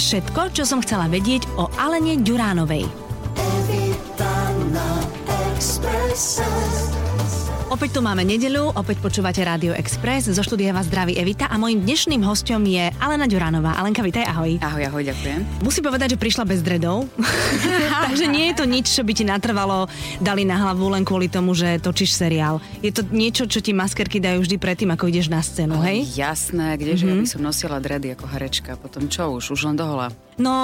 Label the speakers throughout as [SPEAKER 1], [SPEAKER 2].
[SPEAKER 1] Všetko, čo som chcela vedieť o Alene Ďuránovej.
[SPEAKER 2] Evita na Expresse.
[SPEAKER 1] Opäť tu máme nedeľu, opäť počúvate Rádio Express. Zo štúdia vás zdraví Evita a mojím dnešným hostom je Alena Ďuránová. Alenka, vitaj, ahoj.
[SPEAKER 3] Ahoj, ahoj, ďakujem.
[SPEAKER 1] Musím povedať, že prišla bez dredov, takže nie je to nič, čo by ti natrvalo, dali na hlavu len kvôli tomu, že točíš seriál. Je to niečo, čo ti maskerky dajú vždy predtým, ako ideš na scénu, hej?
[SPEAKER 3] Jasné, kdeže mm-hmm. ja by som nosila dredy ako herečka, potom čo už, už len dohola.
[SPEAKER 1] No,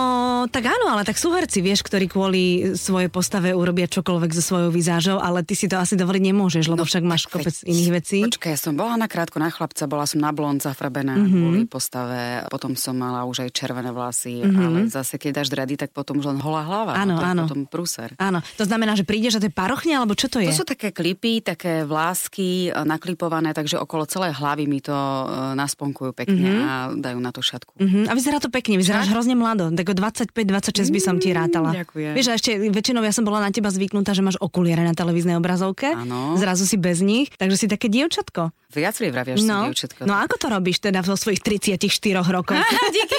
[SPEAKER 1] tak áno, ale tak sú herci, vieš, ktorí kvôli svojej postave urobia čokoľvek so svojou vizážou, ale ty si to asi dovoliť nemôžeš, lebo
[SPEAKER 3] No,
[SPEAKER 1] však máš kopec
[SPEAKER 3] veď-
[SPEAKER 1] iných vecí.
[SPEAKER 3] Počkaj, ja som bola nakrátko na chlapca, bola som na blond zafrabená
[SPEAKER 1] Mhm.
[SPEAKER 3] mm-hmm. kvôli postave, potom som mala už aj červené vlasy, mm-hmm. ale zase keď dáš dredy, tak potom už len holá hlava.
[SPEAKER 1] Áno,
[SPEAKER 3] no, to je
[SPEAKER 1] áno.
[SPEAKER 3] Potom prúser.
[SPEAKER 1] Áno, to znamená, že prídeš a to je parochne, alebo čo to je?
[SPEAKER 3] To sú také klipy, také vlásky e, naklipované, takže okolo celej hlavy mi to e, nasponkujú pekne
[SPEAKER 1] Mhm.
[SPEAKER 3] mm-hmm. a dajú na to šatku.
[SPEAKER 1] Uh-huh. A vyzerá to pekne, vyzeráš hrozne mlado. Tak 25-26 by som ti rátala.
[SPEAKER 3] Mm, ďakujem.
[SPEAKER 1] Vieš, a ešte väčšinou ja som bola na teba zvyknutá, že máš okuliare na televíznej obrazovke.
[SPEAKER 3] Áno.
[SPEAKER 1] Zrazu si bez nich, takže si také dievčatko.
[SPEAKER 3] Viac li vravia, že som
[SPEAKER 1] No,
[SPEAKER 3] dievčatko.
[SPEAKER 1] no ako to robíš teda vo svojich 34 rokoch?
[SPEAKER 3] Díky.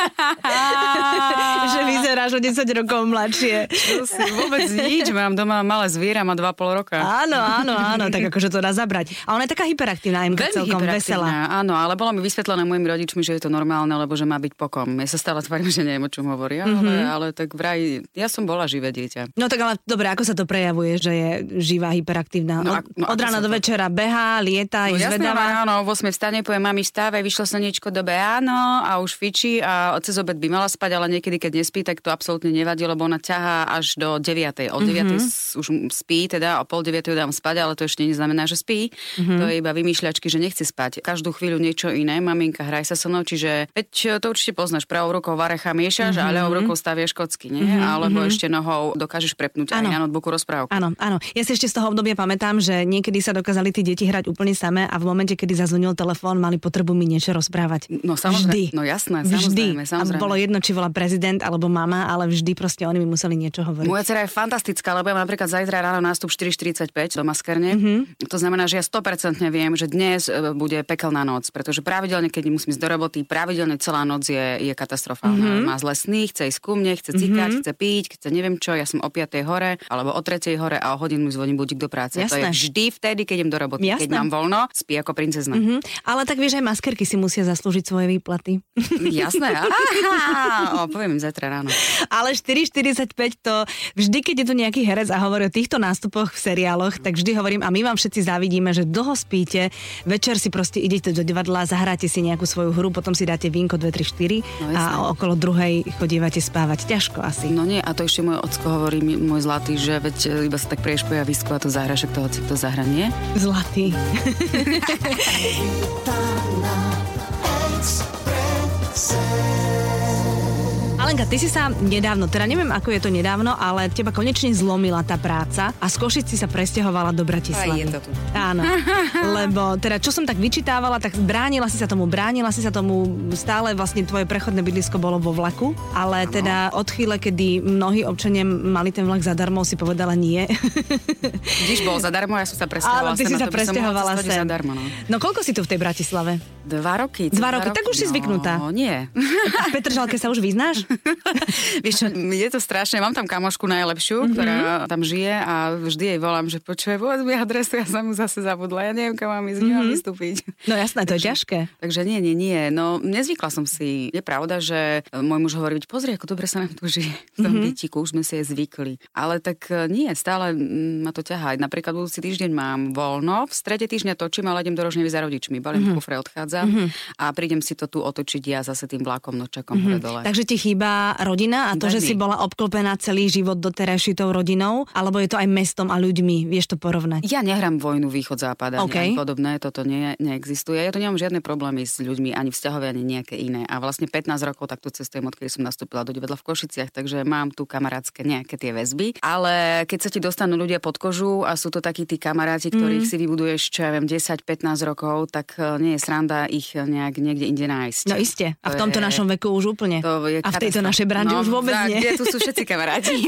[SPEAKER 1] že vyzeráš o 10 rokov mladšie.
[SPEAKER 3] To si vôbec nič, mám doma malé zviera, má 2,5 roka.
[SPEAKER 1] Áno, áno, áno, tak akože to dá zabrať. A ona je taká hyperaktívna, Emka, celkom veselá.
[SPEAKER 3] Áno, ale bolo mi vysvetlené mojimi rodičmi, že je to normálne, lebo že má byť pokom. Ja sa stále tvarím, že neviem, o čom hovoria,
[SPEAKER 1] Mhm.
[SPEAKER 3] mm-hmm. ale, ale tak vraj, ja som bola živé dieťa.
[SPEAKER 1] No tak ale dobre, ako sa to prejavuje, že je živá, hyperaktívna?
[SPEAKER 3] No
[SPEAKER 1] od,
[SPEAKER 3] no
[SPEAKER 1] od rána do
[SPEAKER 3] to-
[SPEAKER 1] večera behá, lieta, je
[SPEAKER 3] No jasné,
[SPEAKER 1] zvedavá.
[SPEAKER 3] áno, v 8 vstane, poviem, mami, stávaj, vyšlo slniečko, dobe áno, a už fičí a cez obed by mala spať, ale niekedy, keď nespí, tak to absolútne nevadí, lebo ona ťahá až do 9. Od 9.
[SPEAKER 1] Mhm.
[SPEAKER 3] s- už spí, teda o pol 9. ju dám spať, ale to ešte neznamená, že spí.
[SPEAKER 1] Mhm.
[SPEAKER 3] To je iba vymýšľačky, že nechce spať. Každú chvíľu niečo iné, maminka, hraj sa so mnou, čiže veď to určite poznáš, pravou rukou varecha miešaš
[SPEAKER 1] Mhm.
[SPEAKER 3] a ľavou rukou staviaš kocky, nie? Alebo ešte nohou dokážeš prepnúť aj
[SPEAKER 1] Áno.
[SPEAKER 3] na notebooku rozprávku.
[SPEAKER 1] Áno, áno. Ja si ešte z toho obdobia pamätám, že niekedy sa dokázali tí deti hrať úplne samé a v momente, kedy zazvonil telefón, mali potrebu mi niečo rozprávať.
[SPEAKER 3] No samozrejme,
[SPEAKER 1] Vždy.
[SPEAKER 3] no jasné,
[SPEAKER 1] vždy.
[SPEAKER 3] samozrejme, samozrejme.
[SPEAKER 1] A bolo jedno, či volá prezident alebo mama, ale vždy proste oni mi museli niečo hovoriť.
[SPEAKER 3] Moja dcera je fantastická, lebo ja mám napríklad zajtra ráno nástup 4.45 do maskerne.
[SPEAKER 1] Mhm.
[SPEAKER 3] Mm-hmm. To znamená, že ja 100% viem, že dnes e, bude pekelná noc, pretože pravidelne, keď musím ísť do roboty, pravidelne celá noc je, je katastrofálna.
[SPEAKER 1] Mhm.
[SPEAKER 3] Mm-hmm. Má zlé sny, chce ísť ku mne, chce cikať, mm-hmm. chce piť, chce neviem čo, ja som o 5. hore alebo o 3. hore a o hodinu mi zvoní budík do práce. To je
[SPEAKER 1] Jasné.
[SPEAKER 3] vždy vtedy, keď idem do roboty.
[SPEAKER 1] Jasné.
[SPEAKER 3] Keď mám voľno, spí ako princezna. Mm-hmm.
[SPEAKER 1] Hm, ale tak vieš, aj maskerky si musia zaslúžiť svoje výplaty.
[SPEAKER 3] Jasné. Aha, o, poviem im zajtra ráno.
[SPEAKER 1] Ale 4,45 to vždy, keď je tu nejaký herec a hovorí o týchto nástupoch v seriáloch, tak vždy hovorím, a my vám všetci závidíme, že dlho spíte, večer si proste idete do divadla, zahráte si nejakú svoju hru, potom si dáte vínko 2, 3, 4
[SPEAKER 3] No,
[SPEAKER 1] a
[SPEAKER 3] jasné.
[SPEAKER 1] Okolo druhej chodívate spávať. Ťažko asi.
[SPEAKER 3] No nie, a to ešte môj ocko hovorí, môj zlatý, že veď e, iba sa tak prieš po javisku a to zahraš, ak to hoci kto zahra, nie?
[SPEAKER 1] Zlatý.
[SPEAKER 2] Expresse.
[SPEAKER 1] Alenka, ty si sa nedávno, teda neviem, ako je to nedávno, ale teba konečne zlomila tá práca a z Košic si sa presťahovala do Bratislavy.
[SPEAKER 3] Aj je to tu.
[SPEAKER 1] Áno, lebo teda čo som tak vyčítávala, tak bránila si sa tomu, bránila si sa tomu, stále vlastne tvoje prechodné bydlisko bolo vo vlaku, ale ano. teda od chvíle, kedy mnohí občania mali ten vlak zadarmo, si povedala nie.
[SPEAKER 3] Vidíš, bol zadarmo, ja som sa presťahovala
[SPEAKER 1] ty
[SPEAKER 3] sem
[SPEAKER 1] si
[SPEAKER 3] a
[SPEAKER 1] sa presťahovala sem.
[SPEAKER 3] zadarmo, no.
[SPEAKER 1] No koľko si tu v tej Bratislave?
[SPEAKER 3] Dva roky. cez
[SPEAKER 1] Dva roky, tak už si zvyknutá.
[SPEAKER 3] No, nie.
[SPEAKER 1] A v Petržalke sa už vyznáš?
[SPEAKER 3] Vieš čo, je to strašné. Mám tam kamošku najlepšiu, mm-hmm. ktorá tam žije a vždy jej volám, že počuje, povedz mi adresu, ja som mu zase zabudla. Ja neviem, kam mám ísť, mm-hmm. vystúpiť.
[SPEAKER 1] No jasné, to je ťažké.
[SPEAKER 3] Takže nie, nie, nie. No, nezvykla som si. Je pravda, že môj muž hovorí, "Veď pozri, ako dobre sa nám tu žije v tom mm-hmm. bytiku, už sme si je zvykli. Ale tak e, nie, stále mm, ma to ťahá. Napríklad budúci týždeň mám voľno, v strede týždňa točím, ale idem do Rožnevy za rodičmi. Balím mm-hmm. kufre, odchádzam mm-hmm. a prídem si to tu otočiť ja zase tým vlákom nočakom mm-hmm. hore dole.
[SPEAKER 1] Takže ti chýba rodina a to, že
[SPEAKER 3] Veľmi.
[SPEAKER 1] si bola obklopená celý život doterajší tou rodinou, alebo je to aj mestom a ľuďmi, vieš to porovnať?
[SPEAKER 3] Ja nehrám vojnu východ-západ ani,
[SPEAKER 1] OK.
[SPEAKER 3] ani podobné, toto nie, neexistuje. Ja to nemám žiadne problémy s ľuďmi, ani vzťahové, ani nejaké iné. A vlastne 15 rokov takto cestujem, odkedy som nastúpila do divadla v Košiciach, takže mám tu kamarátske nejaké tie väzby. Ale keď sa ti dostanú ľudia pod kožu a sú to takí tí kamaráti, ktorých
[SPEAKER 1] Mhm.
[SPEAKER 3] si vybuduješ, čo ja viem, 10-15 rokov, tak eh, nie je sranda ich nejak niekde inde nájsť.
[SPEAKER 1] No iste. A v
[SPEAKER 3] To
[SPEAKER 1] tomto
[SPEAKER 3] je-
[SPEAKER 1] našom veku už úplne.
[SPEAKER 3] To je
[SPEAKER 1] a v tejto tejto našej branži už vôbec
[SPEAKER 3] tak,
[SPEAKER 1] nie.
[SPEAKER 3] tu sú všetci kamaráti.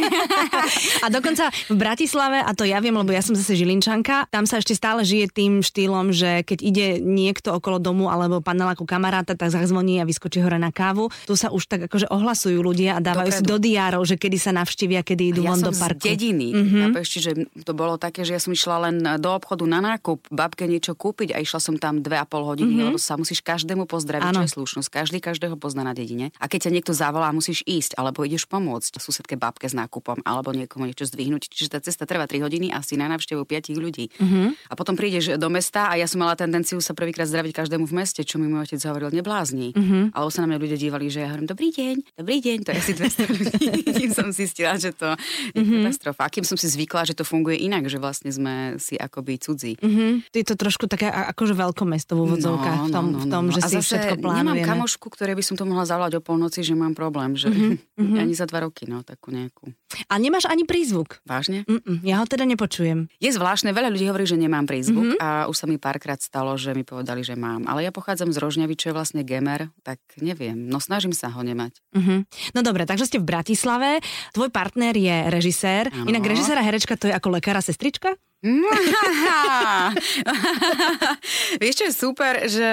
[SPEAKER 1] A dokonca v Bratislave, a to ja viem, lebo ja som zase Žilinčanka, tam sa ešte stále žije tým štýlom, že keď ide niekto okolo domu alebo paneláku kamaráta, tak zazvoní a vyskočí hore na kávu. Tu sa už tak akože ohlasujú ľudia a dávajú si do diárov, že kedy sa navštívia, kedy idú
[SPEAKER 3] ja
[SPEAKER 1] von do parku.
[SPEAKER 3] z dediny. Mm-hmm. že to bolo také, že ja som išla len do obchodu na nákup, babke niečo kúpiť a išla som tam dve a pol hodiny, mm-hmm. lebo sa musíš každému pozdraviť, čo je slušnosť. Každý každého pozná na dedine. A keď ťa niekto zavolá, musíš ísť, alebo ideš pomôcť susedke babke s nákupom, alebo niekomu niečo zdvihnúť. Čiže tá cesta trvá 3 hodiny asi na návštevu 5 ľudí. Mm-hmm. A potom prídeš do mesta a ja som mala tendenciu sa prvýkrát zdraviť každému v meste, čo mi môj otec hovoril, neblázni. Mm-hmm. Alebo sa na mňa ľudia dívali, že ja hovorím, dobrý deň, dobrý deň, to je asi 200 ľudí. Kým som zistila, že to je mm-hmm. katastrofa. A kým som si zvykla, že to funguje inak, že vlastne sme si akoby cudzí.
[SPEAKER 1] Mhm. Je to trošku také a- akože veľkomesto v úvodzovkách v tom, v tom že
[SPEAKER 3] No, A
[SPEAKER 1] si
[SPEAKER 3] zase
[SPEAKER 1] všetko
[SPEAKER 3] Nemám
[SPEAKER 1] plánujeme.
[SPEAKER 3] kamošku, ktoré by som to mohla zavolať o polnoci, že mám problém, že
[SPEAKER 1] Mhm,
[SPEAKER 3] ani za dva roky, no takú nejakú.
[SPEAKER 1] A nemáš ani prízvuk.
[SPEAKER 3] Vážne?
[SPEAKER 1] Mm-mm, ja ho teda nepočujem.
[SPEAKER 3] Je zvláštne, veľa ľudí hovorí, že nemám prízvuk
[SPEAKER 1] Mhm.
[SPEAKER 3] a už sa mi párkrát stalo, že mi povedali, že mám. Ale ja pochádzam z Rožňavy, čo je vlastne gemer, tak neviem. No snažím sa ho nemať.
[SPEAKER 1] Uh-huh. No dobre, takže ste v Bratislave, tvoj partner je režisér,
[SPEAKER 3] Áno.
[SPEAKER 1] inak režisér a herečka to je ako lekára sestrička?
[SPEAKER 3] Vieš, čo je super, že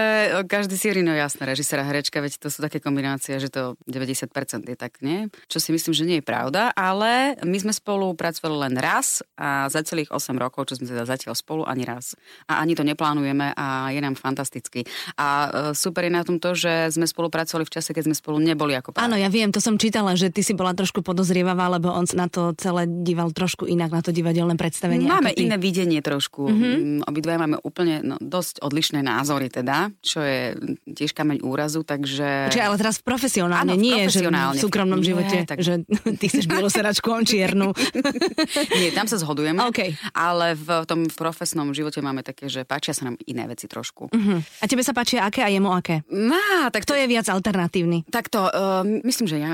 [SPEAKER 3] každý si no jasné, režisér a herečka, veď to sú také kombinácie, že to 90% je tak, nie? Čo si myslím, že nie je pravda, ale my sme spolu pracovali len raz a za celých 8 rokov, čo sme teda zatiaľ spolu, ani raz. A ani to neplánujeme a je nám fantasticky. A e, super je na tom to, že sme spolupracovali v čase, keď sme spolu neboli ako pár.
[SPEAKER 1] Áno, ja viem, to som čítala, že ty si bola trošku podozrievavá, lebo on na to celé díval trošku inak, na to divadelné predstavenie.
[SPEAKER 3] Máme iné videnie trošku. Mm-hmm. Obidvaja máme úplne no, dosť odlišné názory teda, čo je tiež kameň úrazu, takže...
[SPEAKER 1] Čiže ale teraz profesionálne,
[SPEAKER 3] Áno,
[SPEAKER 1] nie že
[SPEAKER 3] profesionálne.
[SPEAKER 1] v súkromnom
[SPEAKER 3] Nie,
[SPEAKER 1] živote,
[SPEAKER 3] tak-
[SPEAKER 1] že ty chceš bieloseračku, on čiernu.
[SPEAKER 3] Nie, tam sa zhodujeme,
[SPEAKER 1] OK.
[SPEAKER 3] ale v tom v profesnom živote máme také, že páčia sa nám iné veci trošku.
[SPEAKER 1] Uh-huh. A tebe sa páči aké a jemu aké?
[SPEAKER 3] Á, tak
[SPEAKER 1] Kto je viac alternatívny?
[SPEAKER 3] Tak to, uh, myslím, že ja.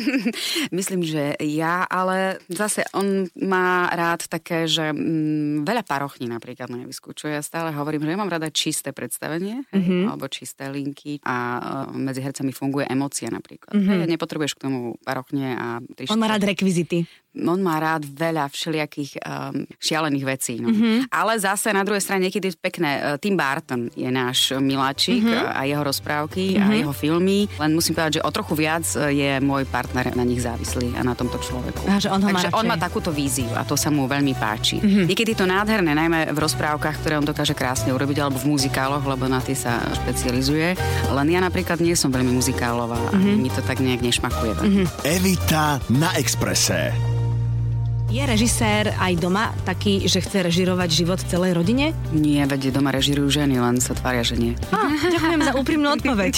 [SPEAKER 3] myslím, že ja, ale zase on má rád také, že mm, veľa parochní napríklad na javisku, čo ja stále hovorím, že ja mám rada čisté predstavenie, hej, alebo čisté linky a uh, medzi hercami funguje emócia napríklad. Hej, nepotrebuješ k tomu parochne a tri,
[SPEAKER 1] On má rád rekvizity.
[SPEAKER 3] On má rád veľa všelijakých um, šialených vecí. No. Mm-hmm. Ale zase na druhej strane niekedy je pekné. Uh, Tim Burton je náš miláčik mm-hmm. a jeho rozprávky mm-hmm. a jeho filmy. Len musím povedať, že o trochu viac je môj partner na nich závislý a na tomto človeku.
[SPEAKER 1] A že on ho má
[SPEAKER 3] Takže on má takúto víziu a to sa mu veľmi páči. Mm-hmm. Niekedy je to nádherné, najmä v rozprávkach, ktoré on dokáže krásne urobiť, alebo v muzikáloch, lebo na tie sa špecializuje. Len ja napríklad nie som veľmi muzikálová a
[SPEAKER 1] Mhm.
[SPEAKER 3] mi to tak nejak nešmakuje.
[SPEAKER 1] Mhm.
[SPEAKER 4] Evita na Exprese.
[SPEAKER 1] Je režisér aj doma taký, že chce režirovať život celej rodine?
[SPEAKER 3] Nie, veď doma režirujú ženy, len sa tvária, že nie.
[SPEAKER 1] Á, ďakujem za úprimnú odpoveď.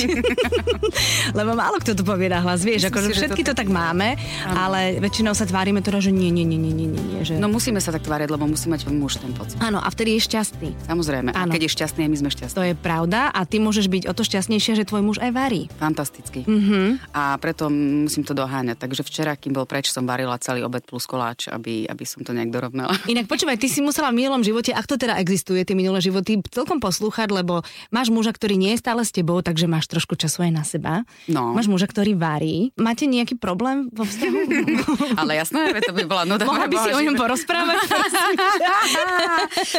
[SPEAKER 1] Lebo málo kto to povie na hlas, vieš, akože všetky to tak máme, ale väčšinou sa tvárime teda, že nie, nie, nie, nie, nie, nie, že...
[SPEAKER 3] No musíme sa tak tváriať, lebo musí mať muž ten pocit.
[SPEAKER 1] Áno, a vtedy je šťastný.
[SPEAKER 3] Samozrejme, a keď je šťastný, my sme šťastní.
[SPEAKER 1] To je pravda a ty môžeš byť o to šťastnejšia, že tvoj muž aj varí.
[SPEAKER 3] Fantasticky.
[SPEAKER 1] Mhm.
[SPEAKER 3] Mm-hmm. A preto musím to doháňať. Takže včera, kým bol preč, som varila celý obed plus koláč, aby, aby som to nejak dorovnala.
[SPEAKER 1] Inak počúvaj, ty si musela v minulom živote, ak to teda existuje, tie minulé životy, celkom poslúchať, lebo máš muža, ktorý nie je stále s tebou, takže máš trošku času aj na seba.
[SPEAKER 3] No.
[SPEAKER 1] Máš muža, ktorý varí. Máte nejaký problém vo vzťahu?
[SPEAKER 3] Ale jasné, to by bola nuda.
[SPEAKER 1] Mohla by si o ňom porozprávať?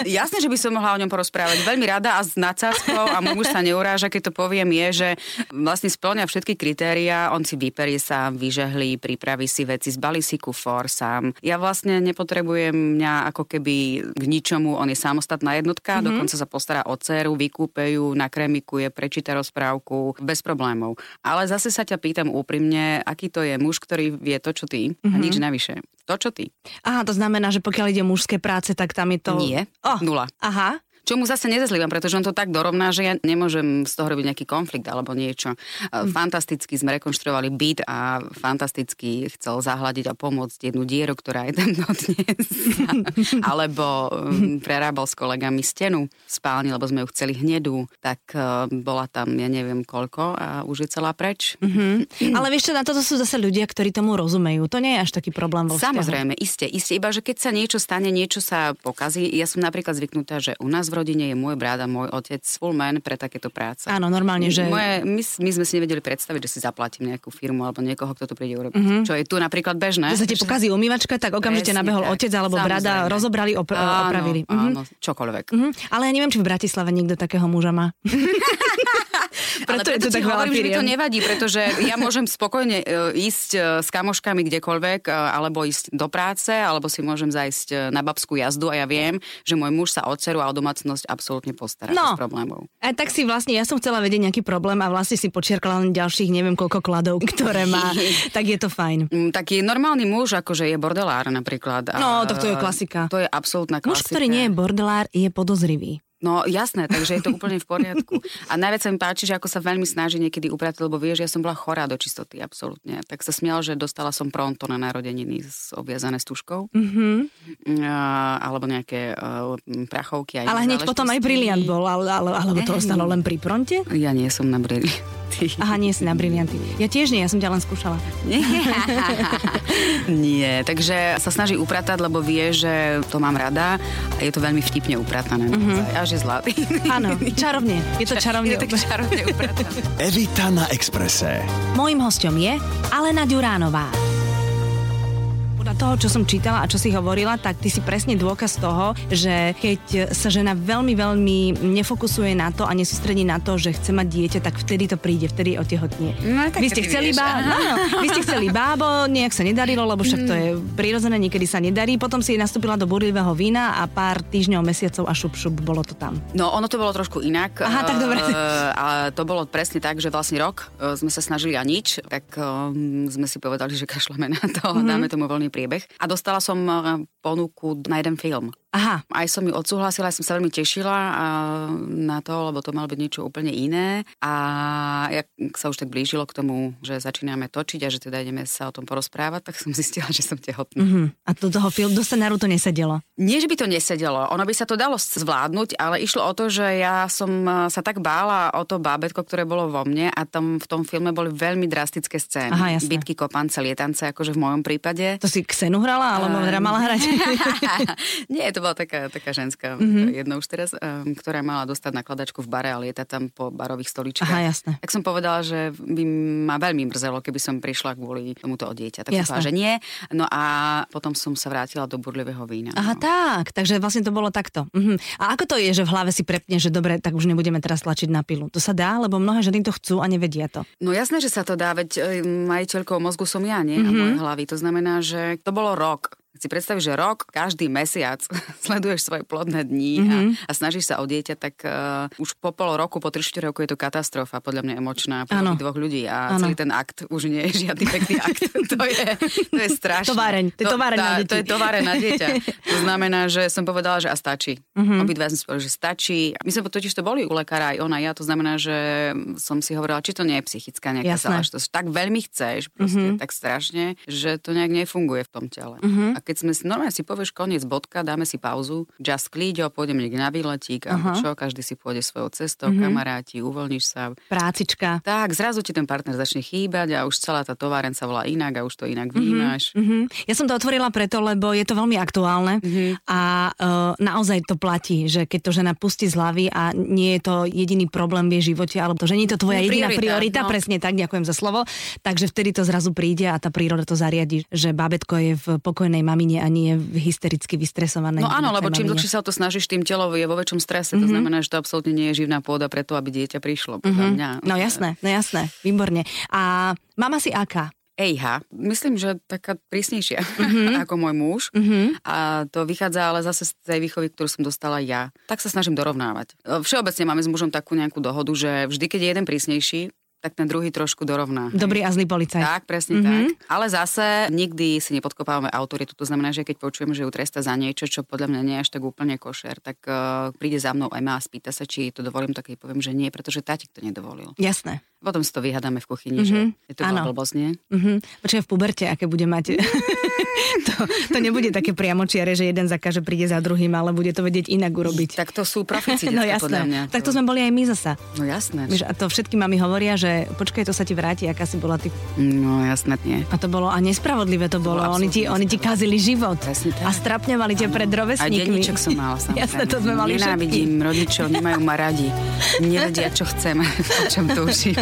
[SPEAKER 3] Jasné, že by som mohla o ňom porozprávať. Veľmi rada a s nadsázkou a môj muž sa neuráža, keď to poviem, je, že vlastne splňa všetky kritéria, on si vyperie sám, vyžehlí, pripraví si veci, zbalí si kufor sám. Ja vlastne nepotrebujem mňa ako keby k ničomu, on je samostatná jednotka, mm-hmm. dokonca sa postará o dceru, vykúpe ju, nakremikuje, prečíta rozprávku, bez problémov. Ale zase sa ťa pýtam úprimne, aký to je muž, ktorý vie to, čo ty mm-hmm. a nič navyše. To, čo ty.
[SPEAKER 1] Aha, to znamená, že pokiaľ ide mužské práce, tak tam je to...
[SPEAKER 3] Nie,
[SPEAKER 1] Oh,
[SPEAKER 3] nula.
[SPEAKER 1] Aha.
[SPEAKER 3] Čo mu zase nezazlívam, pretože on to tak dorovná, že ja nemôžem z toho robiť nejaký konflikt alebo niečo.
[SPEAKER 1] Hm.
[SPEAKER 3] Fantasticky sme rekonštruovali byt a fantasticky chcel zahľadiť a pomôcť jednu dieru, ktorá je tam dodnes. alebo um, prerábal s kolegami stenu v spálni, lebo sme ju chceli hnedú. Tak uh, bola tam, ja neviem koľko a už je celá preč.
[SPEAKER 1] Mm-hmm. Ale vieš čo, na toto sú zase ľudia, ktorí tomu rozumejú. To nie je až taký problém vo vzťahu.
[SPEAKER 3] Samozrejme, iste, iste, iba že keď sa niečo stane, niečo sa pokazí. Ja som napríklad zvyknutá, že u nás v rodine je môj brat a môj otec full man pre takéto práce.
[SPEAKER 1] Áno, normálne, že...
[SPEAKER 3] Moje, my, my sme si nevedeli predstaviť, že si zaplatím nejakú firmu alebo niekoho, kto to príde urobiť. Mm-hmm. Čo je tu napríklad bežné.
[SPEAKER 1] Že sa ti pokazí umývačka, tak okamžite
[SPEAKER 3] Presne
[SPEAKER 1] nabehol
[SPEAKER 3] tak.
[SPEAKER 1] otec alebo brada, rozobrali, opr-
[SPEAKER 3] Áno,
[SPEAKER 1] opravili. Mhm.
[SPEAKER 3] Áno, čokoľvek.
[SPEAKER 1] Mhm. Ale ja neviem, či v Bratislave niekto takého muža má.
[SPEAKER 3] Ale
[SPEAKER 1] Preto je
[SPEAKER 3] preto
[SPEAKER 1] tu
[SPEAKER 3] ti
[SPEAKER 1] tak
[SPEAKER 3] hovorím, že mi to nevadí, pretože ja môžem spokojne e, ísť e, s kamoškami kdekoľvek, e, alebo ísť do práce, alebo si môžem zajsť na babskú jazdu a ja viem, že môj muž sa o dceru a o domácnosť absolútne postará
[SPEAKER 1] No.
[SPEAKER 3] bez problémov.
[SPEAKER 1] A tak si vlastne, ja som chcela vedieť nejaký problém a vlastne si počierkala len ďalších neviem koľko kladov, ktoré má. tak je to fajn.
[SPEAKER 3] Mm, Taký normálny muž, akože je bordelár napríklad. A
[SPEAKER 1] No, tak to je klasika.
[SPEAKER 3] To je absolútna klasika.
[SPEAKER 1] Muž, ktorý nie je bordelár, je podozrivý.
[SPEAKER 3] No jasné, takže je to úplne v poriadku. A najviac sa mi páči, že ako sa veľmi snaží niekedy upratať, lebo vie, že ja som bola chorá do čistoty, absolútne. Tak sa smial, že dostala som pronto na narodeniny s obviazané stužkou.
[SPEAKER 1] Mhm.
[SPEAKER 3] A, alebo nejaké uh, prachovky. Aj
[SPEAKER 1] Ale hneď potom aj briliant bol, ale, ale, alebo to ostalo len pri pronte?
[SPEAKER 3] Ja nie som na brili.
[SPEAKER 1] Aha, nie si na brilianty. Ja tiež nie, ja som ťa len skúšala.
[SPEAKER 3] Nie, takže sa snaží upratať, lebo vie, že to mám rada a je to veľmi vtipne upratané. Mm-hmm. Až je zlatý.
[SPEAKER 1] Áno, čarovne. Je to čarovne.
[SPEAKER 3] Je tak čarovne.
[SPEAKER 4] Evita na Exprese.
[SPEAKER 1] Mojím hostom je Alena Ďuránová. Podľa toho, čo som čítala a čo si hovorila, tak ty si presne dôkaz toho, že keď sa žena veľmi, veľmi nefokusuje na to a nesústredí na to, že chce mať dieťa, tak vtedy to príde, vtedy otehotnie.
[SPEAKER 3] No, tak
[SPEAKER 1] vy ste chceli
[SPEAKER 3] vieš,
[SPEAKER 1] bábo,
[SPEAKER 3] aha.
[SPEAKER 1] áno, vy ste chceli bábo, nejak sa nedarilo, lebo však to je prirodzené, niekedy sa nedarí. Potom si nastúpila do burlivého vína a pár týždňov, mesiacov a šup, šup, bolo to tam.
[SPEAKER 3] No, ono to bolo trošku inak.
[SPEAKER 1] Aha, tak dobre.
[SPEAKER 3] Eh, A to bolo presne tak, že vlastne rok eh, sme sa snažili a nič, tak um, sme si povedali, že kašleme na to,
[SPEAKER 1] Mhm.
[SPEAKER 3] mm-hmm. dáme tomu voľný priebeh. A dostala som eh, ponuku na jeden film.
[SPEAKER 1] Aha,
[SPEAKER 3] Aj som ju odsúhlasila, som sa veľmi tešila na to, lebo to malo byť niečo úplne iné. A jak sa už tak blížilo k tomu, že začíname točiť a že teda ideme sa o tom porozprávať, tak som zistila, že som tehotná.
[SPEAKER 1] mhm. a do toho film, do scenáru to nesedelo.
[SPEAKER 3] Nie, že by to nesedelo, ono by sa to dalo zvládnuť, ale išlo o to, že ja som eh, sa tak bála o to bábetko, ktoré bolo vo mne a tam v tom filme boli veľmi drastické scény.
[SPEAKER 1] Aha, jasné.
[SPEAKER 3] Bitky, kopance, lietance, akože v mojom prípade.
[SPEAKER 1] To si Ksenu hrala, alebo teda mala hrať?
[SPEAKER 3] Nie, to bola taká, taká ženská,
[SPEAKER 1] Mhm.
[SPEAKER 3] mm-hmm. jedna už teraz, um, ktorá mala dostať nakladačku v bare a lietať tam po barových stoličkách.
[SPEAKER 1] Aha, jasné.
[SPEAKER 3] Tak som povedala, že by ma veľmi mrzelo, keby som prišla kvôli tomuto o dieťa. Tak
[SPEAKER 1] Jasné.
[SPEAKER 3] som povedala, že nie. No a potom som sa vrátila do burlivého vína.
[SPEAKER 1] Aha,
[SPEAKER 3] no.
[SPEAKER 1] tak, takže vlastne to bolo takto. Mhm. A ako to je, že v hlave si prepne, že dobre, tak už nebudeme teraz tlačiť na pilu? To sa dá, lebo mnohé ženy to chcú a nevedia to.
[SPEAKER 3] No jasné, že sa to dá, veď majiteľkou mozgu som ja, nie? Mm-hmm. A moje hlavy. To znamená, že to bolo rok. Si predstavíš, že rok, každý mesiac sleduješ svoje plodné dni mm-hmm. a, a snažíš sa o dieťa, tak uh, už po pol roku, po 3-4 roku je to katastrofa, podľa mňa emočná,
[SPEAKER 1] Áno.
[SPEAKER 3] dvoch ľudí a
[SPEAKER 1] Áno.
[SPEAKER 3] celý ten akt už nie je žiadny pekný akt. to je, to je strašné.
[SPEAKER 1] Továreň, to je továreň na deti.
[SPEAKER 3] To je továreň na dieťa. To znamená, že som povedala, že a stačí.
[SPEAKER 1] Mhm.
[SPEAKER 3] Mm-hmm. Obidva sme povedali, že stačí. My sme totiž to boli u lekára aj ona, ja, to znamená, že som si hovorila, či to nie je psychická nejaká záležitosť. Tak veľmi chceš, proste,
[SPEAKER 1] Mhm.
[SPEAKER 3] mm-hmm. tak strašne, že to nejak nefunguje v tom tele.
[SPEAKER 1] Mhm.
[SPEAKER 3] Mm-hmm. Keď sme si, normálne si povieš koniec bodka, dáme si pauzu, just klíďo, pôjdem niekde na výletík, alebo čo, každý si pôjde svojou cestou,
[SPEAKER 1] Mhm.
[SPEAKER 3] mm-hmm. kamaráti, uvoľníš sa.
[SPEAKER 1] Prácička.
[SPEAKER 3] Tak, zrazu ti ten partner začne chýbať a už celá tá továren sa volá inak a už to inak vnímaš.
[SPEAKER 1] Mhm. Ja som to otvorila preto, lebo je to veľmi aktuálne
[SPEAKER 3] Mhm.
[SPEAKER 1] a uh, naozaj to platí, že keď to žena pustí z hlavy a nie je to jediný problém v jej živote, alebo to, že nie je to tvoja
[SPEAKER 3] Nie,
[SPEAKER 1] jediná
[SPEAKER 3] priorita,
[SPEAKER 1] priorita,
[SPEAKER 3] no.
[SPEAKER 1] presne tak, ďakujem za slovo, takže vtedy to zrazu príde a tá príroda to zariadi, že babetko je v pokojnej mamine a nie hystericky vystresovanej.
[SPEAKER 3] No áno, lebo čím dlhšie sa o to snažíš, tým telo je vo väčšom strese. Mm-hmm. To znamená, že to absolútne nie je živná pôda preto, aby dieťa prišlo. Podľa mňa.
[SPEAKER 1] No jasné, no jasné, výborne. A mama si aká?
[SPEAKER 3] Ejha, myslím, že taká prísnejšia
[SPEAKER 1] Mhm.
[SPEAKER 3] mm-hmm. ako môj muž. Mm-hmm. A to vychádza ale zase z tej výchovy, ktorú som dostala ja. Tak sa snažím dorovnávať. Všeobecne máme s mužom takú nejakú dohodu, že vždy, keď je jeden prísnejší, tak ten druhý trošku dorovná.
[SPEAKER 1] Dobrý a zlý policajt.
[SPEAKER 3] Tak, presne mm-hmm. tak. Ale zase nikdy si nepodkopávame autoritu. To znamená, že keď počujem, že ju tresta za niečo, čo podľa mňa nie je až tak úplne košer, tak uh, príde za mnou aj má a spýta sa, či to dovolím, tak jej poviem, že nie, pretože tátik to nedovolil.
[SPEAKER 1] Jasné.
[SPEAKER 3] Potom si to vyhadáme v kuchyni, že je to blbosť, nie?
[SPEAKER 1] Mhm. Počkaj, v puberte, aké bude mať. to, to nebude také priamočiare, že jeden zakáže príde za druhým, ale bude to vedieť inak urobiť.
[SPEAKER 3] Tak to sú profici
[SPEAKER 1] no
[SPEAKER 3] detská, podľa mňa.
[SPEAKER 1] jasné. Tak to sme boli aj my zasa.
[SPEAKER 3] No jasné.
[SPEAKER 1] Vieš, a to všetky mami hovoria, že počkaj, to sa ti vráti, aká si bola ty.
[SPEAKER 3] No jasné, nie.
[SPEAKER 1] A to bolo, a nespravodlivé to bolo.
[SPEAKER 3] bolo
[SPEAKER 1] Oni ti, oni ti kazili život.
[SPEAKER 3] Presne tak.
[SPEAKER 1] A strapňovali ťa pred
[SPEAKER 3] A
[SPEAKER 1] rovesníkmi.
[SPEAKER 3] denníček som mala, samozrejme.
[SPEAKER 1] Jasné, to sme mali všetky.
[SPEAKER 3] Nenávidím rodičov, nemajú ma radi. Nevedia, čo chcem, o čom túžim.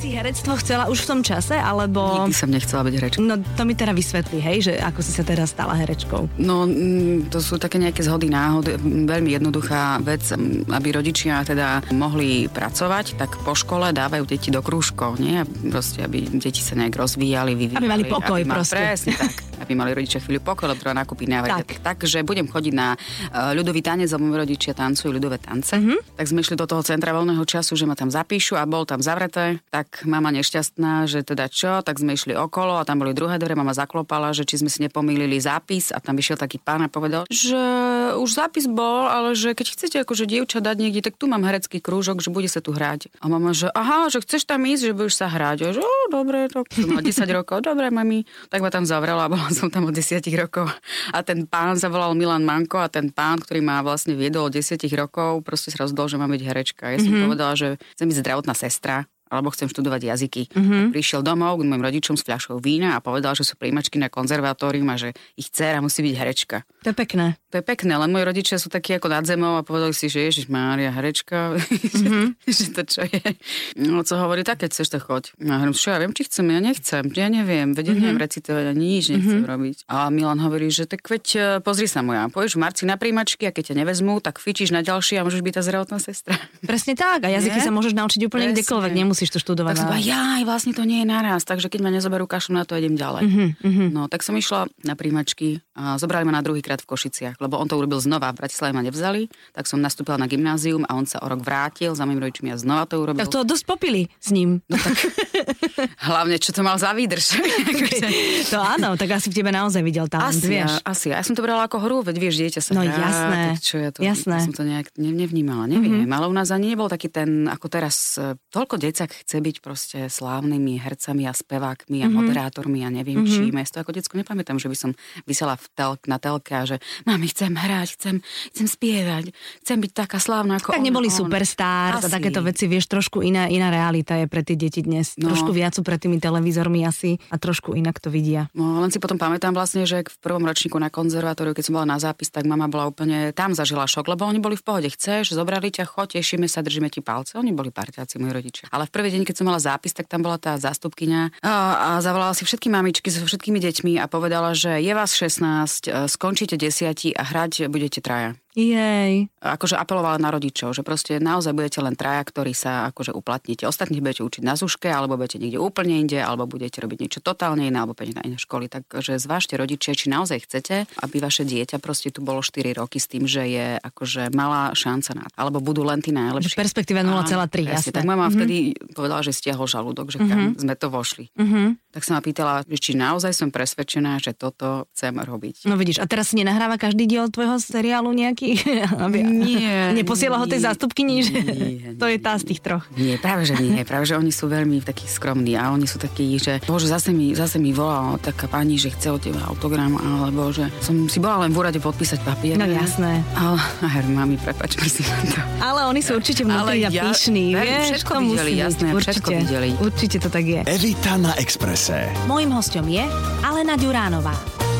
[SPEAKER 1] Si herectvo chcela už v tom čase, alebo...
[SPEAKER 3] Nikdy som nechcela byť herečka.
[SPEAKER 1] No to mi teda vysvetlí, hej, že ako si sa teraz stala herečkou.
[SPEAKER 3] No, mm, to sú také nejaké zhody náhod. Mm, Veľmi jednoduchá vec, mm, aby rodičia teda mohli pracovať, tak po škole dávajú deti do krúžkov, nie? Proste, aby deti sa nejak rozvíjali, vyvíjali.
[SPEAKER 1] Aby mali pokoj
[SPEAKER 3] aby
[SPEAKER 1] proste.
[SPEAKER 3] Presne tak. Aby mali rodičia chvíľu pokoj, lebo treba nakúpiť návrat.
[SPEAKER 1] Tak.
[SPEAKER 3] Tak. Takže budem chodiť na uh, ľudový tanec, lebo moji rodičia tancujú ľudové tance.
[SPEAKER 1] Mhm.
[SPEAKER 3] Mm-hmm. Tak sme išli do toho centra voľného času, že ma tam zapíšu a bol tam zavreté. Tak mama nešťastná, že teda čo, tak sme išli okolo a tam boli druhé dvere, mama zaklopala, že či sme si nepomýlili zápis a tam vyšiel taký pán a povedal, že už zápis bol, ale že keď chcete akože dievča dať niekde, tak tu mám herecký krúžok, že bude sa tu hrať. A mama, že aha, že chceš tam ísť, že budeš sa hrať. A že dobre, tak som mala 10 rokov, dobre, mami. Tak ma tam zavrela a bola som tam od 10 rokov. A ten pán zavolal Milan Manko a ten pán, ktorý ma vlastne viedol od 10 rokov, proste sa rozhodol, že mám byť herečka. Ja som mm-hmm. povedala, že chcem byť zdravotná sestra alebo chcem študovať jazyky. Mm-hmm. Prišiel domov k mojim rodičom s fľašou vína a povedal, že sú príjmačky na konzervatórium a že ich dcéra musí byť herečka.
[SPEAKER 1] To je pekné.
[SPEAKER 3] To je pekné, len moji rodičia sú takí ako nad zemou a povedali si, že Ježiš Mária, herečka, mm-hmm. že to čo je. No co hovorí, tak keď chceš, to choď. A hovorím, čo ja viem, či chcem, ja nechcem, ja neviem, veď ja neviem recitovať, ani nič nechcem robiť. A Milan hovorí, že tak veď e, pozri sa moja, pôjdeš v marci na príjmačky a keď ťa nevezmú, tak fičíš na ďalšie a môžeš byť tá zdravotná sestra.
[SPEAKER 1] Presne tak. A jazyky
[SPEAKER 3] Nie?
[SPEAKER 1] sa môžeš naučiť úplne
[SPEAKER 3] Presne.
[SPEAKER 1] kdekoľvek. Nemusíš to študovať.
[SPEAKER 3] Tak som jaj, vlastne to nie je naraz, takže keď ma nezoberú kašľu na to, idem ďalej.
[SPEAKER 1] Mhm,
[SPEAKER 3] No, tak som išla na príjmačky a zobrali ma na druhý krát v Košiciach, lebo on to urobil znova, v Bratislave ma nevzali, tak som nastúpila na gymnázium a on sa o rok vrátil za mojimi rodičmi a znova to urobil.
[SPEAKER 1] Tak to dosť popili s ním.
[SPEAKER 3] No tak, hlavne, čo to mal za výdrž.
[SPEAKER 1] To áno, tak asi v tebe naozaj videl talent,
[SPEAKER 3] asi,
[SPEAKER 1] vieš.
[SPEAKER 3] ja, asi. Ja som to brala ako hru, veď vieš, dieťa sa
[SPEAKER 1] No
[SPEAKER 3] hrá,
[SPEAKER 1] jasné,
[SPEAKER 3] čo ja to,
[SPEAKER 1] jasné.
[SPEAKER 3] ja som to nejak ne, nevnímala, neviem. Mm-hmm. Ale u nás ani nebol taký ten, ako teraz, e, toľko decak chce byť proste slávnymi hercami a spevákmi a mm-hmm. moderátormi a neviem mm-hmm. čím. Ja to ako decko nepamätám, že by som vysela v tel, na telke a že mami, chcem hrať, chcem, chcem spievať, chcem byť taká slávna ako
[SPEAKER 1] Tak
[SPEAKER 3] on,
[SPEAKER 1] neboli
[SPEAKER 3] on.
[SPEAKER 1] superstar a takéto veci, vieš, trošku iná, iná realita je pre tie deti dnes.
[SPEAKER 3] No.
[SPEAKER 1] Trošku viac sú pred tými televízormi asi a trošku inak to vidia.
[SPEAKER 3] No, len si potom pamätám vlastne, že v prvom ročníku na konzervatóriu, keď som bola na zápis, tak mama bola úplne tam zažila šok, lebo oni boli v pohode. Chceš, zobrali ťa, choď, tešíme sa, držíme ti palce. Oni boli parťáci, moji rodičia. Ale v prvý deň, keď som mala zápis, tak tam bola tá zástupkyňa a, a zavolala si všetky mamičky so všetkými deťmi a povedala, že je vás 16, e, skončíte desiati a hrať budete traja.
[SPEAKER 1] Jej.
[SPEAKER 3] akože apelovala na rodičov, že proste naozaj budete len traja, ktorí sa akože uplatníte. Ostatní budete učiť na zuške, alebo budete niekde úplne inde, alebo budete robiť niečo totálne iné, alebo pôjdete na iné školy. Takže zvážte rodičia, či naozaj chcete, aby vaše dieťa proste tu bolo 4 roky s tým, že je akože malá šanca na to. Alebo budú len tí najlepší.
[SPEAKER 1] Perspektíva 0,3,
[SPEAKER 3] Áno, presne.
[SPEAKER 1] jasné.
[SPEAKER 3] Tak mama vtedy povedala, že stiahol žalúdok, že kam sme to vošli. Tak sa ma pýtala, či naozaj som presvedčená, že toto chcem robiť.
[SPEAKER 1] No vidíš, a teraz si nenahráva každý diel tvojho seriálu nejaký? Aby-
[SPEAKER 3] Nie,
[SPEAKER 1] Neposiela ho tej
[SPEAKER 3] nie,
[SPEAKER 1] zástupkyni, že
[SPEAKER 3] nie,
[SPEAKER 1] to je tá z tých troch.
[SPEAKER 3] Nie, práve že nie. Práve že oni sú veľmi takí skromní a oni sú takí, že bože, zase mi, zase mi volala taká pani, že chce od teba autogram, alebo že som si bola len v úrade podpísať papier.
[SPEAKER 1] No jasné.
[SPEAKER 3] Ale, a mami, prepač, prosím to.
[SPEAKER 1] Ale oni sú určite vnútri a
[SPEAKER 3] ja-
[SPEAKER 1] pyšní, vieš,
[SPEAKER 3] všetko
[SPEAKER 1] to
[SPEAKER 3] videli,
[SPEAKER 1] musí byť,
[SPEAKER 3] jasné,
[SPEAKER 1] určite,
[SPEAKER 3] všetko videli.
[SPEAKER 1] Určite to tak je.
[SPEAKER 4] Evita na Exprese.
[SPEAKER 1] Mojím hostom je Alena Ďuránová.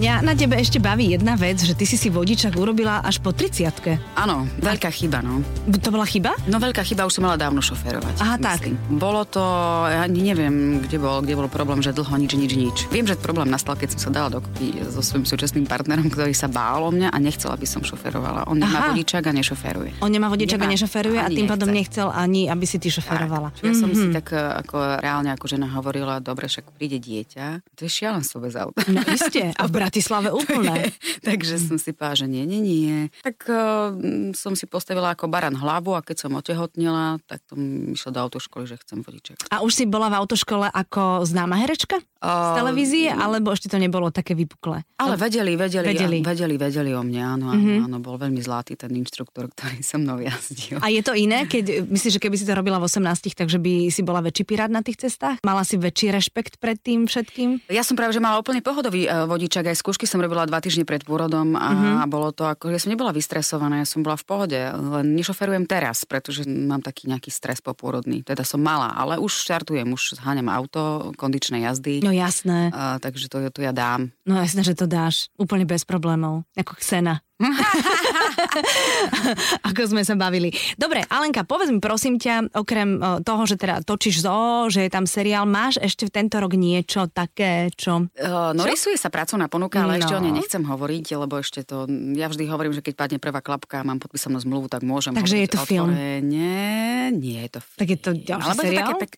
[SPEAKER 1] Mňa na tebe ešte baví jedna vec, že ty si si vodičak urobila až po 30
[SPEAKER 3] Áno, veľká chyba, no.
[SPEAKER 1] To bola chyba?
[SPEAKER 3] No veľká chyba, už som mala dávno šoférovať.
[SPEAKER 1] Aha, tak.
[SPEAKER 3] myslím. Bolo to, ja neviem, kde bol, kde bol problém, že dlho nič, nič, nič. Viem, že problém nastal, keď som sa dala dokopy so svojím súčasným partnerom, ktorý sa bál o mňa a nechcel, aby som šoférovala. On nemá
[SPEAKER 1] Aha.
[SPEAKER 3] vodičák a nešoféruje.
[SPEAKER 1] On nemá vodičak a
[SPEAKER 3] Nemá.
[SPEAKER 1] nešoferuje a tým pádom
[SPEAKER 3] nechce.
[SPEAKER 1] nechcel ani, aby si ty šoferovala.
[SPEAKER 3] Tak. Ja som si tak e, ako reálne ako žena hovorila, dobre, však príde dieťa. To je šialenstvo bez auta.
[SPEAKER 1] No iste. A v Bratislave úplne.
[SPEAKER 3] Takže som si povedala, že nie, nie, nie. Tak uh, som si postavila ako baran hlavu a keď som otehotnila, tak to mi išlo do autoškoly, že chcem vodiček.
[SPEAKER 1] A už si bola v autoškole ako známa herečka? Z televízie, alebo ešte to nebolo také vypuklé?
[SPEAKER 3] Ale vedeli, vedeli,
[SPEAKER 1] Vedeli.
[SPEAKER 3] vedeli, vedeli, o mne, áno, áno, mm-hmm. áno, bol veľmi zlatý ten inštruktor, ktorý so mnou jazdil.
[SPEAKER 1] A je to iné, keď myslíš, že keby si to robila v 18, takže by si bola väčší pirát na tých cestách? Mala si väčší rešpekt pred tým všetkým?
[SPEAKER 3] Ja som práve, že mala úplne pohodový uh, vodičak, aj skúšky som robila dva týždne pred pôrodom a mm-hmm. bolo to ako, ja som nebola vystresovaná, ja som bola v pohode, len nešoferujem teraz, pretože mám taký nejaký stres popôrodný, teda som mala, ale už štartujem, už zháňam auto, kondičné jazdy.
[SPEAKER 1] No jasné.
[SPEAKER 3] Uh, takže to, to ja dám.
[SPEAKER 1] No jasné, že to dáš. Úplne bez problémov. Ako Xena. Ako sme sa bavili. Dobre, Alenka, povedz mi prosím ťa, okrem toho, že teda točíš zo, že je tam seriál, máš ešte v tento rok niečo také, čo...
[SPEAKER 3] Uh, no
[SPEAKER 1] Čo?
[SPEAKER 3] rysuje sa pracovná ponuka, ale
[SPEAKER 1] No.
[SPEAKER 3] ešte o nej nechcem hovoriť, lebo ešte to, ja vždy hovorím, že keď padne prvá klapka a mám podpísanú zmluvu, tak môžem
[SPEAKER 1] Takže je to film?
[SPEAKER 3] Nie, nie je to film.
[SPEAKER 1] Tak je to ďalší
[SPEAKER 3] Alebo je to
[SPEAKER 1] seriál?
[SPEAKER 3] také pek...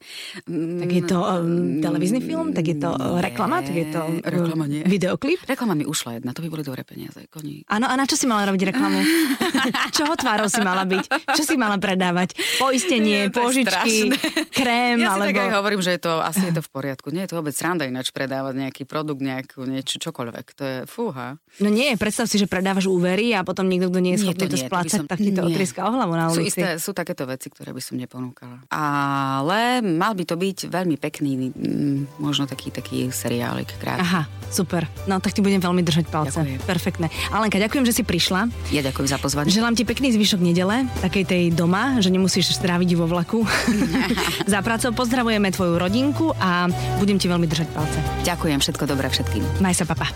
[SPEAKER 1] Tak je to um, televízny film? Tak je to reklama? Tak je to um,
[SPEAKER 3] Reklama nie.
[SPEAKER 1] videoklip?
[SPEAKER 3] Reklama mi ušla jedna, to by boli dobré peniaze. Koní.
[SPEAKER 1] Áno, a na čo si mala robiť reklamu? Čoho tvárou si mala byť? Čo si mala predávať? Poistenie,
[SPEAKER 3] Nie, je
[SPEAKER 1] požičky, krém,
[SPEAKER 3] Ja si
[SPEAKER 1] alebo...
[SPEAKER 3] tak aj hovorím, že je to, asi je to v poriadku. Nie je to vôbec sranda ináč predávať nejaký produkt, nejakú, niečo, čokoľvek. To je fúha.
[SPEAKER 1] No nie, predstav si, že predávaš úvery a potom niekto, kto nie je
[SPEAKER 3] Nie,
[SPEAKER 1] schopný
[SPEAKER 3] to
[SPEAKER 1] to,
[SPEAKER 3] nie, to by
[SPEAKER 1] splácať,
[SPEAKER 3] som-
[SPEAKER 1] tak ti to
[SPEAKER 3] nie.
[SPEAKER 1] otrieska o hlavu na
[SPEAKER 3] Sú,
[SPEAKER 1] ulici.
[SPEAKER 3] isté, sú takéto veci, ktoré by som neponúkala. Ale mal by to byť veľmi pekný, mm, možno taký, taký seriálik krátky.
[SPEAKER 1] Aha, super. No tak ti budem veľmi držať palce.
[SPEAKER 3] Ďakujem.
[SPEAKER 1] Perfektné. Alenka, ďakujem, že si prišla.
[SPEAKER 3] Ja ďakujem za pozvanie.
[SPEAKER 1] Želám ti pekný zvyšok nedele, takej tej doma, že nemusíš stráviť vo vlaku. za prácou pozdravujeme tvoju rodinku a budem ti veľmi držať palce.
[SPEAKER 3] Ďakujem, všetko dobré všetkým.
[SPEAKER 1] Maj sa, papa.